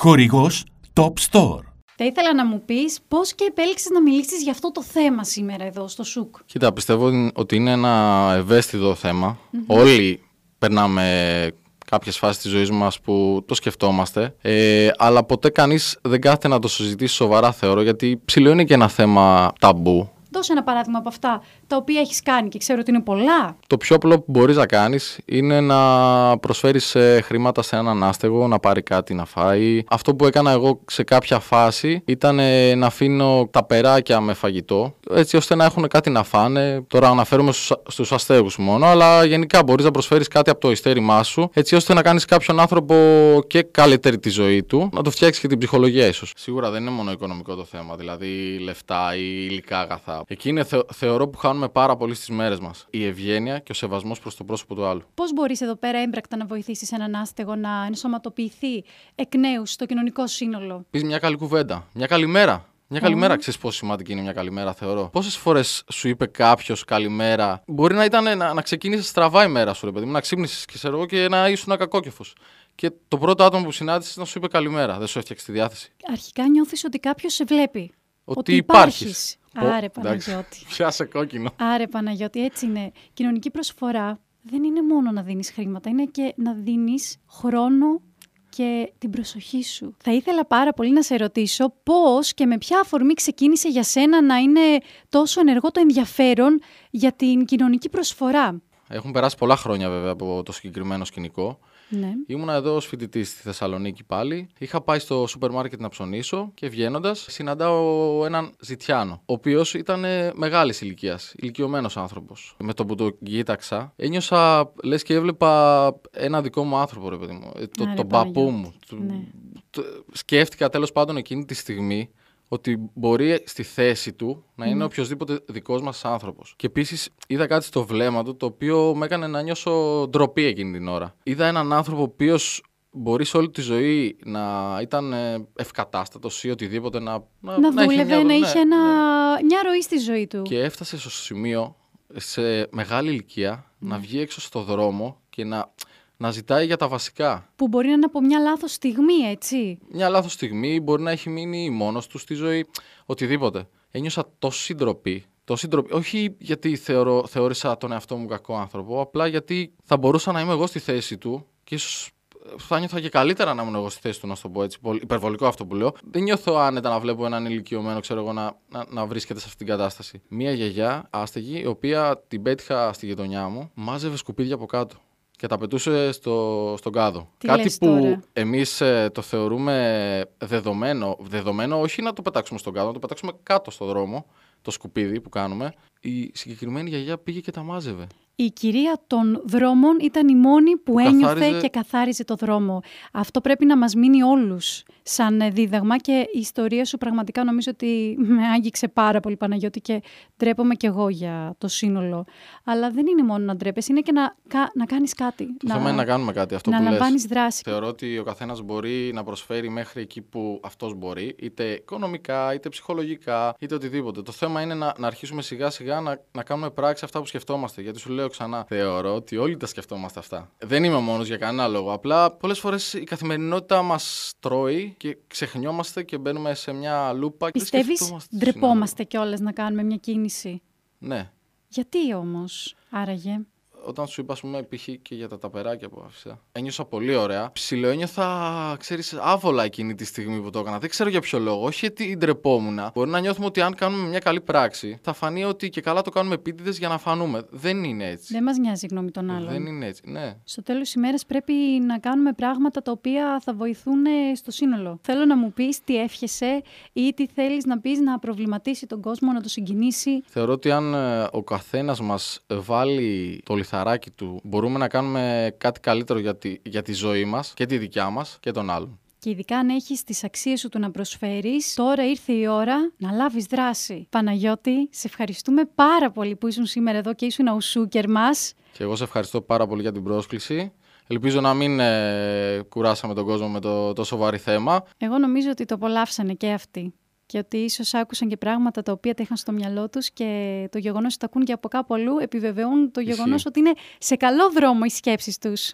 Χορηγός Top Store. Θα ήθελα να μου πεις πώς και επέλεξες να μιλήσεις για αυτό το θέμα σήμερα εδώ στο ΣΟΥΚ. Κοίτα, πιστεύω ότι είναι ένα ευαίσθητο Όλοι περνάμε κάποιες φάσεις της ζωής μας που το σκεφτόμαστε, ε, αλλά ποτέ κανείς δεν κάθεται να το συζητήσει σοβαρά θεωρώ, γιατί ψηλό είναι και ένα θέμα ταμπού. Δώσε ένα παράδειγμα από αυτά τα οποία έχεις κάνει και ξέρω ότι είναι πολλά. Το πιο απλό που μπορείς να κάνεις είναι να προσφέρεις ε, χρήματα σε έναν άστεγο, να πάρει κάτι να φάει. Αυτό που έκανα εγώ σε κάποια φάση ήταν ε, να αφήνω τα περάκια με φαγητό, έτσι ώστε να έχουν κάτι να φάνε. Τώρα αναφέρομαι στους αστέγους μόνο, αλλά γενικά μπορείς να προσφέρεις κάτι από το ειστέρημά σου, έτσι ώστε να κάνεις κάποιον άνθρωπο και καλύτερη τη ζωή του, να το φτιάξεις και την ψυχολογία ίσως. Σίγουρα δεν είναι μόνο οικονομικό το θέμα, δηλαδή λεφτά ή υλικά αγαθά. Εκεί είναι θεωρώ που χάνουν κάνουμε πάρα πολύ στις μέρες μας. Η ευγένεια και ο σεβασμός προς το πρόσωπο του άλλου. Πώς μπορείς εδώ πέρα έμπρακτα να βοηθήσεις έναν άστεγο να ενσωματοποιηθεί εκ νέου στο κοινωνικό σύνολο; Πεις μια καλή κουβέντα. Μια καλημέρα. Μια καλημέρα, mm. ξέρεις πόσο σημαντική είναι μια καλημέρα, θεωρώ. Πόσες φορές σου είπε κάποιος καλημέρα, μπορεί να ήταν να, να ξεκίνησε στραβά η μέρα σου, ρε παιδί μου, να ξύπνησες και, ξέρω, και να ήσουν κακόκεφος. Και το πρώτο άτομο που συνάντησες να σου είπε καλημέρα, δεν σου έφτιαξε τη διάθεση. Αρχικά νιώθεις ότι κάποιος σε βλέπει. Ότι, ότι υπάρχεις. Άρε Παναγιώτη. Πιάσε κόκκινο. Άρε Παναγιώτη, έτσι είναι. Κοινωνική προσφορά δεν είναι μόνο να δίνεις χρήματα, είναι και να δίνεις χρόνο και την προσοχή σου. Θα ήθελα πάρα πολύ να σε ρωτήσω πώς και με ποια αφορμή ξεκίνησε για σένα να είναι τόσο ενεργό το ενδιαφέρον για την κοινωνική προσφορά. Έχουν περάσει πολλά χρόνια βέβαια από το συγκεκριμένο σκηνικό. Ναι. Ήμουνα εδώ ως φοιτητής στη Θεσσαλονίκη πάλι. Είχα πάει στο σούπερ μάρκετ να ψωνίσω και βγαίνοντας συναντάω έναν Ζητιάνο, ο οποίος ήταν μεγάλης ηλικίας, ηλικιωμένος άνθρωπος. Με το που το κοίταξα, ένιωσα λες και έβλεπα ένα δικό μου άνθρωπο, ρε παιδί μου. Ε, το, τον παππού μου. Ναι. Σκέφτηκα τέλος πάντων εκείνη τη στιγμή ότι μπορεί στη θέση του να είναι mm. οποιοδήποτε δικός μας άνθρωπος. Και επίσης είδα κάτι στο βλέμμα του το οποίο με έκανε να νιώσω ντροπή εκείνη την ώρα. Είδα έναν άνθρωπο ο οποίος μπορεί σε όλη τη ζωή να ήταν ε, ευκατάστατος ή οτιδήποτε να. Να, να, δούλευε, να, είχε ναι, ένα, ναι. μια ροή στη ζωή του. Και έφτασε στο σημείο σε μεγάλη ηλικία να ναι. βγει έξω στο δρόμο και να να ζητάει για τα βασικά. Που μπορεί να είναι από μια λάθος στιγμή, έτσι. Μια λάθος στιγμή, μπορεί να έχει μείνει μόνος του στη ζωή, οτιδήποτε. Ένιωσα τόση ντροπή. Τόση ντροπή. Όχι γιατί θεωρώ, θεώρησα τον εαυτό μου κακό άνθρωπο, απλά γιατί θα μπορούσα να είμαι εγώ στη θέση του και ίσως θα νιώθω και καλύτερα να ήμουν εγώ στη θέση του, να σου το πω έτσι. Πολύ υπερβολικό αυτό που λέω. Δεν νιώθω άνετα να βλέπω έναν ηλικιωμένο, ξέρω εγώ, να, να, να βρίσκεται σε αυτήν την κατάσταση. Μία γιαγιά άστεγη, η οποία την πέτυχα στη γειτονιά μου, μάζευε σκουπίδια από κάτω και τα πετούσε στο, στον κάδο. Τι Κάτι που τώρα; εμείς ε, το θεωρούμε δεδομένο, δεδομένο όχι να το πετάξουμε στον κάδο, να το πετάξουμε κάτω στο δρόμο, το σκουπίδι που κάνουμε. Η συγκεκριμένη γιαγιά πήγε και τα μάζευε η κυρία των δρόμων ήταν η μόνη που, ένιωθε και καθάριζε το δρόμο. Αυτό πρέπει να μας μείνει όλους σαν δίδαγμα και η ιστορία σου πραγματικά νομίζω ότι με άγγιξε πάρα πολύ Παναγιώτη και ντρέπομαι κι εγώ για το σύνολο. Αλλά δεν είναι μόνο να ντρέπεσαι, είναι και να, να κάνεις κάτι. Το να, θέμα είναι να κάνουμε κάτι, αυτό να που λαμβάνεις δράση. Θεωρώ ότι ο καθένας μπορεί να προσφέρει μέχρι εκεί που αυτός μπορεί, είτε οικονομικά, είτε ψυχολογικά, είτε οτιδήποτε. Το θέμα είναι να, να αρχίσουμε σιγά σιγά να, να κάνουμε πράξη αυτά που σκεφτόμαστε. Γιατί σου λέω ξανά. Θεωρώ ότι όλοι τα σκεφτόμαστε αυτά. Δεν είμαι μόνος για κανένα λόγο. Απλά πολλές φορές η καθημερινότητα μας τρώει και ξεχνιόμαστε και μπαίνουμε σε μια λούπα. Πιστεύεις ντρεπόμαστε κιόλας να κάνουμε μια κίνηση; Ναι. Γιατί όμως, άραγε; Όταν σου είπα, ας πούμε, π.χ. και για τα ταπεράκια που άφησα, ένιωσα πολύ ωραία. Ψιλοένιωθα, ξέρεις, άβολα εκείνη τη στιγμή που το έκανα. Δεν ξέρω για ποιο λόγο. Όχι γιατί ντρεπόμουν. Μπορεί να νιώθουμε ότι αν κάνουμε μια καλή πράξη, θα φανεί ότι και καλά το κάνουμε επίτηδες για να φανούμε. Δεν είναι έτσι. Δεν μας νοιάζει η γνώμη των άλλων. Δεν είναι έτσι. Ναι. Στο τέλος της ημέρας πρέπει να κάνουμε πράγματα τα οποία θα βοηθούν στο σύνολο. Θέλω να μου πεις τι εύχεσαι ή τι θέλεις να πεις να προβληματίσει τον κόσμο, να το συγκινήσει. Θεωρώ ότι αν ε, ο καθένας μας βάλει το λιθαράκι του μπορούμε να κάνουμε κάτι καλύτερο για τη, για τη ζωή μας και τη δικιά μας και των άλλων. Και ειδικά αν έχεις τις αξίες σου του να προσφέρεις, τώρα ήρθε η ώρα να λάβεις δράση. Παναγιώτη, σε ευχαριστούμε πάρα πολύ που ήσουν σήμερα εδώ και ήσουν ο σούκερ μας. Και εγώ σε ευχαριστώ πάρα πολύ για την πρόσκληση. Ελπίζω να μην ε, κουράσαμε τον κόσμο με το τόσο βαρύ θέμα. Εγώ νομίζω ότι το απολαύσανε και αυτοί και ότι ίσως άκουσαν και πράγματα τα οποία τα είχαν στο μυαλό τους και το γεγονός ότι τα ακούν και από κάπου αλλού επιβεβαιώνουν το γεγονός ότι είναι σε καλό δρόμο οι σκέψεις τους.